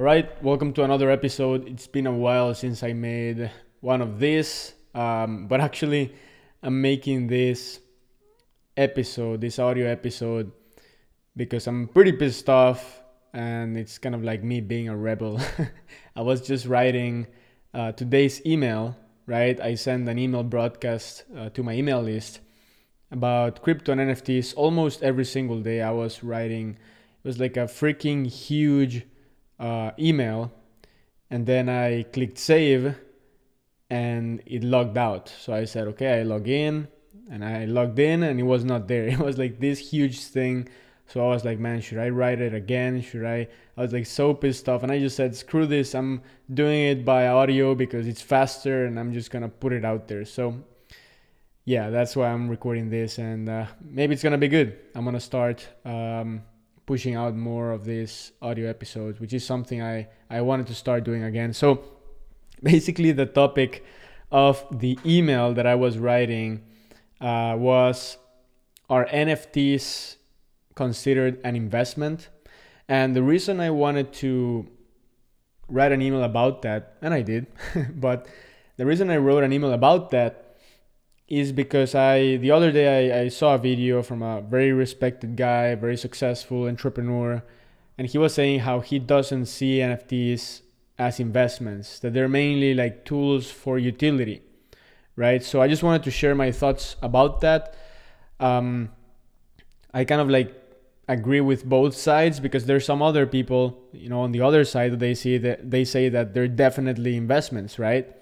All right, welcome to another episode. It's been a while since I made one of these, um, but actually, I'm making this episode, this audio episode, because I'm pretty pissed off, and it's kind of like me being a rebel. I was just writing uh, today's email, right? I sent an email broadcast uh, to my email list about crypto and NFTs almost every single day. I was writing, it was like a freaking huge uh, email and then I clicked save and it logged out. So I said, okay, I log in and I logged in and it was not there. It was like this huge thing. So I was like, man, should I write it again? Should I? I was like so pissed off and I just said, screw this. I'm doing it by audio because it's faster and I'm just gonna put it out there. So yeah, that's why I'm recording this and uh, maybe it's gonna be good. I'm gonna start um, pushing out more of these audio episodes, which is something I, I wanted to start doing again. So basically, the topic of the email that I was writing uh, was Are NFTs considered an investment? And the reason I wanted to write an email about that, and I did, but the reason I wrote an email about that is because I the other day I, I saw a video from a very respected guy, very successful entrepreneur, and he was saying how he doesn't see NFTs as investments, that they're mainly like tools for utility, right? So I just wanted to share my thoughts about that. Um, I kind of like agree with both sides because there's some other people, you know, on the other side that they see that they say that they're definitely investments, right?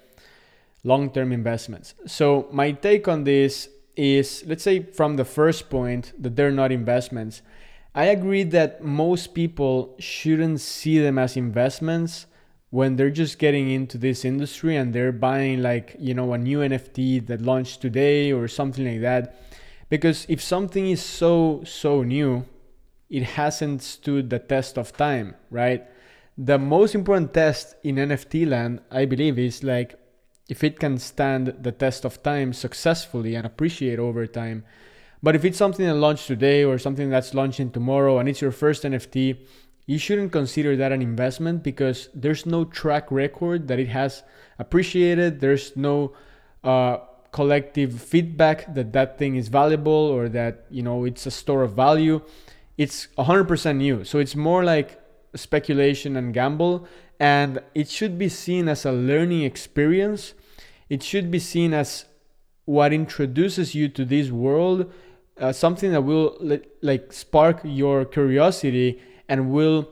Long term investments. So, my take on this is let's say from the first point that they're not investments. I agree that most people shouldn't see them as investments when they're just getting into this industry and they're buying like, you know, a new NFT that launched today or something like that. Because if something is so so new, it hasn't stood the test of time, right? The most important test in NFT land, I believe, is like if it can stand the test of time successfully and appreciate over time. But if it's something that launched today or something that's launching tomorrow and it's your first NFT, you shouldn't consider that an investment because there's no track record that it has appreciated. There's no uh, collective feedback that that thing is valuable or that you know it's a store of value. It's 100% new, so it's more like speculation and gamble, and it should be seen as a learning experience it should be seen as what introduces you to this world, uh, something that will like spark your curiosity and will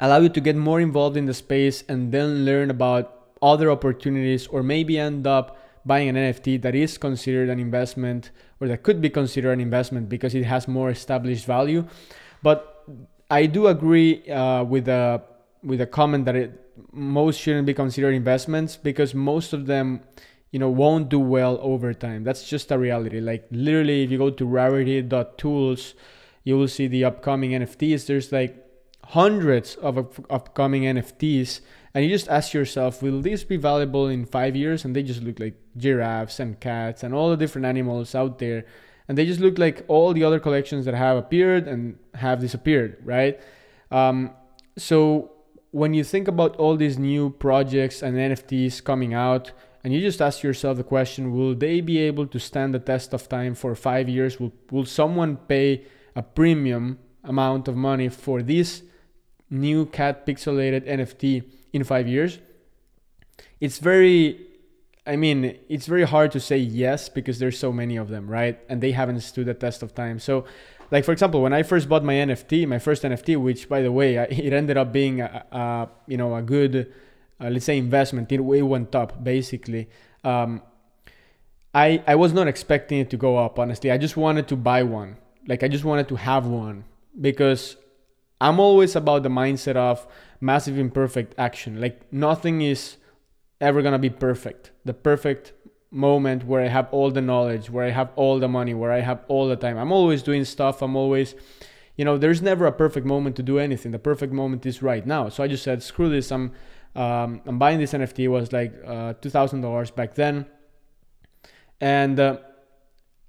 allow you to get more involved in the space and then learn about other opportunities or maybe end up buying an NFT that is considered an investment or that could be considered an investment because it has more established value. But I do agree uh, with the with a comment that it most shouldn't be considered investments because most of them you know won't do well over time. That's just a reality. Like literally if you go to rarity.tools you will see the upcoming nfts there's like hundreds of upcoming nfts and you just ask yourself will these be valuable in five years? And they just look like giraffes and cats and all the different animals out there. And they just look like all the other collections that have appeared and have disappeared right? Um, so when you think about all these new projects and NFTs coming out, and you just ask yourself the question will they be able to stand the test of time for five years? Will, will someone pay a premium amount of money for this new cat pixelated NFT in five years? It's very I mean, it's very hard to say yes because there's so many of them, right? And they haven't stood the test of time. So like for example when i first bought my nft my first nft which by the way it ended up being a, a you know a good uh, let's say investment it, it went up basically. Um, I, I was not expecting it to go up honestly. I just wanted to buy one. Like i just wanted to have one because i'm always about the mindset of massive imperfect action. Like nothing is ever gonna be perfect. The perfect moment where I have all the knowledge, where I have all the money, where I have all the time. I'm always doing stuff. I'm always, you know, there's never a perfect moment to do anything. The perfect moment is right now. So I just said, screw this. I'm, um, I'm buying this NFT. It was like uh, two thousand dollars back then, and uh,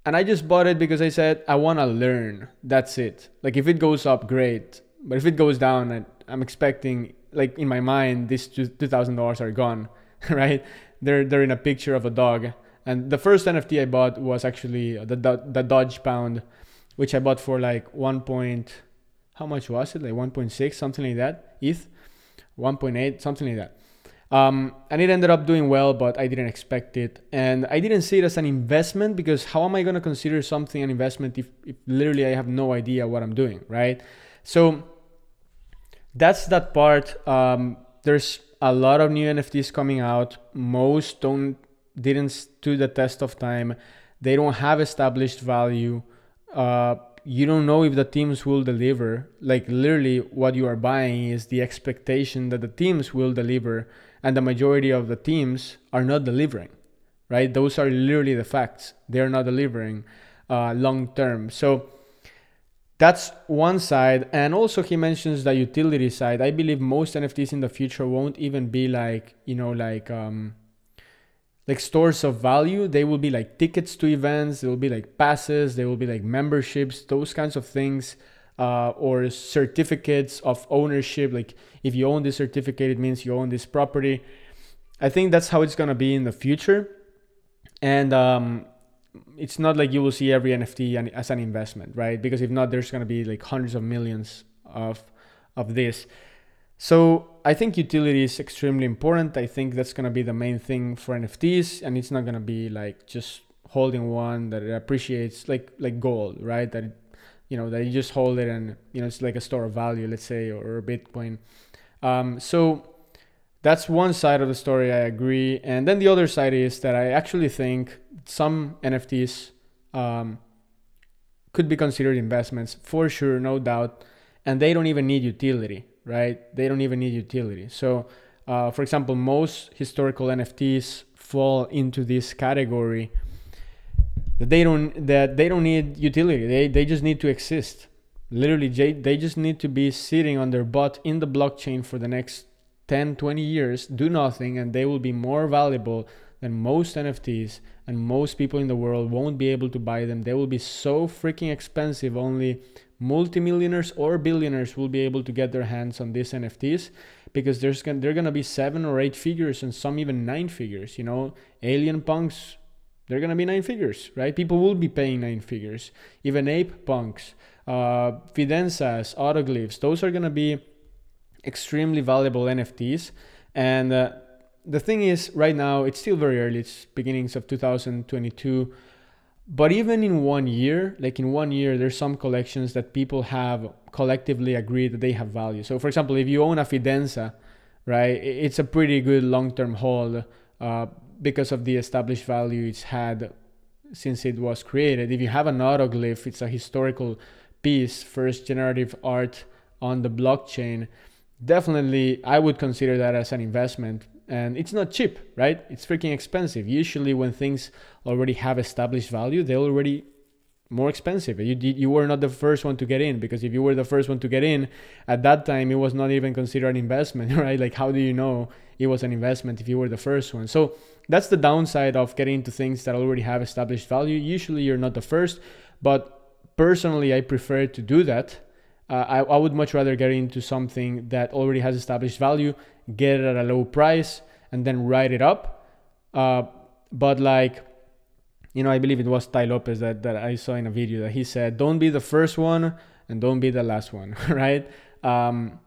and I just bought it because I said I want to learn. That's it. Like if it goes up, great. But if it goes down, I'm expecting like in my mind, these two thousand dollars are gone, right? They're they're in a picture of a dog. And the first NFT I bought was actually the the Doge Pound, which I bought for like one point. How much was it? Like one point six, something like that. ETH, one point eight, something like that. Um, and it ended up doing well, but I didn't expect it. And I didn't see it as an investment because how am I going to consider something an investment if, if literally I have no idea what I'm doing, right? So that's that part. Um, there's a lot of new NFTs coming out. Most don't didn't stood the test of time. They don't have established value. Uh, you don't know if the teams will deliver. Like literally, what you are buying is the expectation that the teams will deliver, and the majority of the teams are not delivering. Right? Those are literally the facts. They are not delivering uh, long term. So that's one side and also he mentions the utility side. I believe most nfts in the future won't even be like you know like um like stores of value. They will be like tickets to events they will be like passes they will be like memberships those kinds of things uh, or certificates of ownership. Like if you own this certificate it means you own this property. I think that's how it's going to be in the future. And um, it's not like you will see every NFT as an investment, right? Because if not, there's going to be like hundreds of millions of of this. So I think utility is extremely important. I think that's going to be the main thing for NFTs, and it's not going to be like just holding one that it appreciates like like gold, right? That it, you know that you just hold it and you know it's like a store of value, let's say, or a Bitcoin. Um, so that's one side of the story. I agree, and then the other side is that I actually think some NFTs um, could be considered investments for sure, no doubt, and they don't even need utility, right? They don't even need utility. So, uh, for example, most historical NFTs fall into this category that they don't that they don't need utility. They they just need to exist. Literally, they just need to be sitting on their butt in the blockchain for the next 10, 20 years, do nothing, and they will be more valuable than most NFTs, and most people in the world won't be able to buy them. They will be so freaking expensive, only multimillionaires or billionaires will be able to get their hands on these NFTs because there's they're gonna be seven or eight figures and some even nine figures. You know, alien punks, they're gonna be nine figures, right? People will be paying nine figures. Even ape punks, uh, fidenzas, autoglyphs, those are gonna be extremely valuable NFTs. And uh, the thing is, right now, it's still very early, it's beginnings of 2022. But even in one year, like in one year, there's some collections that people have collectively agreed that they have value. So, for example, if you own a Fidenza, right, it's a pretty good long term hold uh, because of the established value it's had since it was created. If you have an autoglyph, it's a historical piece, first generative art on the blockchain definitely I would consider that as an investment. And it's not cheap, right? It's freaking expensive. Usually, when things already have established value, they're already more expensive. You you were not the first one to get in because if you were the first one to get in at that time, it was not even considered an investment, right? Like how do you know it was an investment if you were the first one? So that's the downside of getting into things that already have established value. Usually, you're not the first, but personally, I prefer to do that uh, I, I would much rather get into something that already has established value, get it at a low price, and then write it up. Uh, but like, you know, I believe it was Tai Lopez that, that I saw in a video that he said, don't be the first one and don't be the last one, right? Um,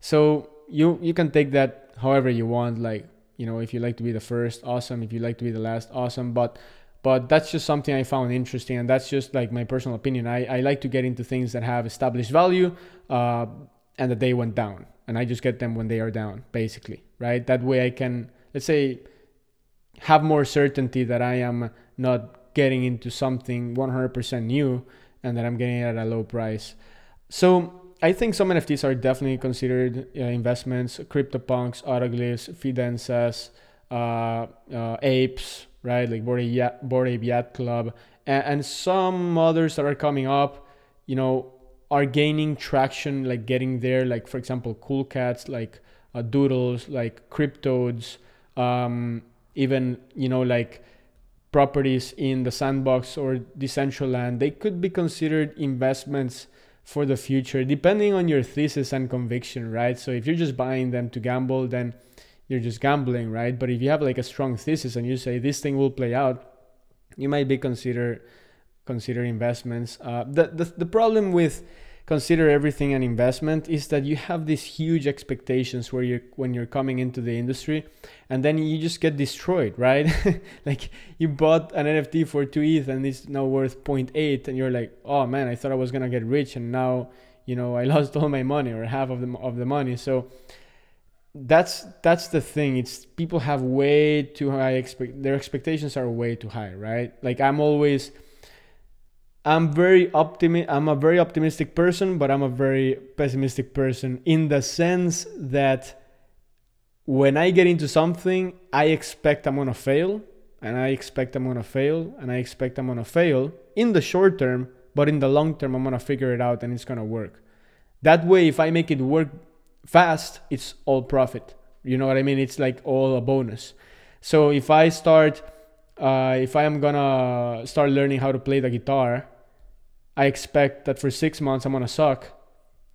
so you you can take that however you want. Like, you know, if you like to be the first, awesome. If you like to be the last, awesome. But but that's just something I found interesting, and that's just like my personal opinion. I, I like to get into things that have established value uh, and that they went down, and I just get them when they are down, basically, right? That way I can, let's say, have more certainty that I am not getting into something 100% new and that I'm getting it at a low price. So I think some NFTs are definitely considered uh, investments. CryptoPunks, Autoglyphs, Fidenzas, uh, uh, Apes, right? Like Ape Yacht Club, and, and some others that are coming up, you know, are gaining traction, like getting there. Like for example, Cool Cats, like uh, Doodles, like CrypToadz, um, even you know like properties in the sandbox or Decentraland. They could be considered investments for the future, depending on your thesis and conviction, right? So if you're just buying them to gamble, then you're just gambling, right? But if you have like a strong thesis and you say this thing will play out, you might be consider consider investments. Uh, the, the the problem with consider everything an investment is that you have these huge expectations where you're when you're coming into the industry and then you just get destroyed right like you bought an nft for 2 eth and it's now worth 0.8 and you're like oh man i thought i was gonna get rich and now you know i lost all my money or half of the, of the money so that's that's the thing it's people have way too high expect their expectations are way too high right like i'm always I'm very optimi- I'm a very optimistic person, but I'm a very pessimistic person in the sense that when I get into something, I expect I'm gonna fail, and I expect I'm gonna fail, and I expect I'm gonna fail in the short term, but in the long term, I'm gonna figure it out and it's gonna work. That way, if I make it work fast, it's all profit. You know what I mean? It's like all a bonus. So if I start, uh, if I am gonna start learning how to play the guitar I expect that for six months I'm gonna suck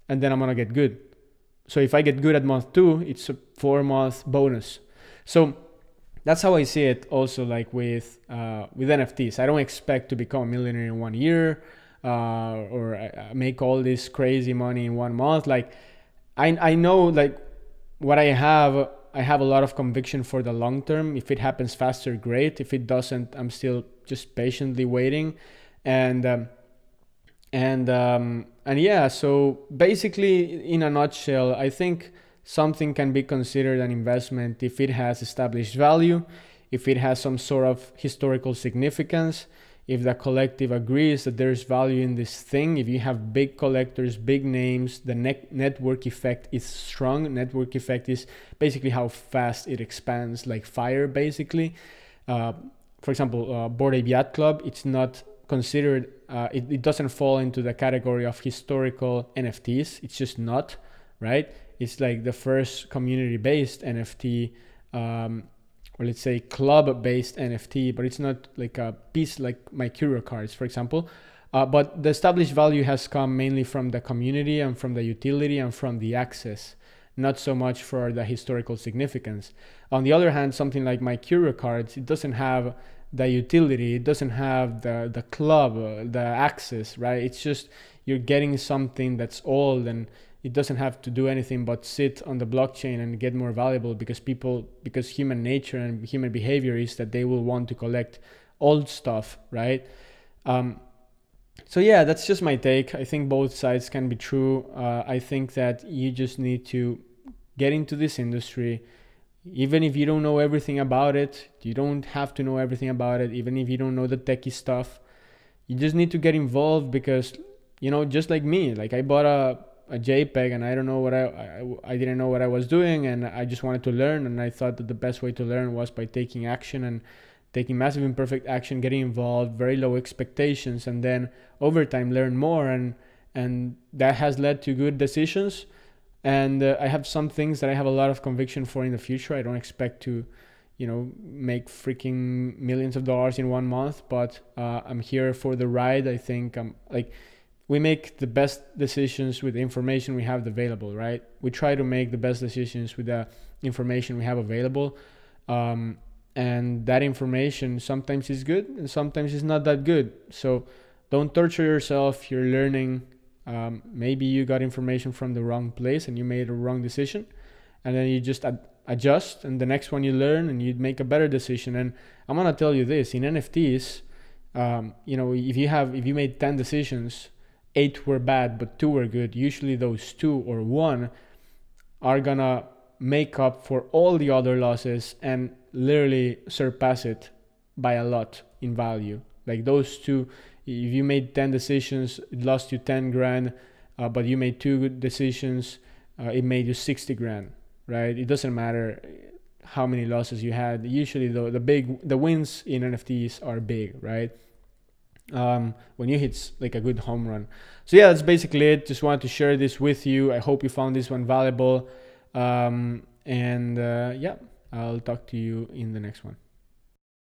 and then I'm gonna get good. So if I get good at month two, it's a four month bonus. So that's how I see it also like with uh, with NFTs. I don't expect to become a millionaire in one year uh, or make all this crazy money in one month. Like I, I know like what I have I have a lot of conviction for the long term. If it happens faster, great. If it doesn't, I'm still just patiently waiting. And um, and um, and yeah so basically in a nutshell i think something can be considered an investment if it has established value if it has some sort of historical significance if the collective agrees that there's value in this thing if you have big collectors big names the net network effect is strong. Network effect is basically how fast it expands like fire basically. Uh, for example uh, Bored Ape Yacht Club it's not considered uh, it, it doesn't fall into the category of historical nfts it's just not right? It's like the first community based nft um, or let's say club based nft but it's not like a piece like my curio cards for example. Uh, but the established value has come mainly from the community and from the utility and from the access not so much for the historical significance. On the other hand something like my curio cards it doesn't have the utility it doesn't have the the club uh, the access right? It's just you're getting something that's old and it doesn't have to do anything but sit on the blockchain and get more valuable because people because human nature and human behavior is that they will want to collect old stuff right? Um, so yeah that's just my take. I think both sides can be true. Uh, i think that you just need to get into this industry. Even if you don't know everything about it, you don't have to know everything about it, even if you don't know the techie stuff. You just need to get involved because, you know, just like me, like I bought a, a JPEG and I don't know what I, I, I didn't know what I was doing and I just wanted to learn and I thought that the best way to learn was by taking action and taking massive imperfect action, getting involved, very low expectations, and then over time learn more and and that has led to good decisions and uh, I have some things that I have a lot of conviction for in the future. I don't expect to, you know, make freaking millions of dollars in one month, but uh, I'm here for the ride. I think I'm like we make the best decisions with the information we have available, right? We try to make the best decisions with the information we have available. Um, and that information sometimes is good and sometimes is not that good. So don't torture yourself. You're learning um, maybe you got information from the wrong place and you made a wrong decision and then you just ad- adjust and the next one you learn and you make a better decision and i'm going to tell you this in nfts um, you know if you have if you made 10 decisions eight were bad but two were good. Usually those two or one are gonna make up for all the other losses and literally surpass it by a lot in value. Like those two if you made 10 decisions it lost you 10 grand uh, but you made two good decisions uh, it made you 60 grand right? It doesn't matter how many losses you had. Usually the, the big the wins in nfts are big right um, when you hit like a good home run. So yeah that's basically it. Just wanted to share this with you. I hope you found this one valuable. Um, and uh, yeah i'll talk to you in the next one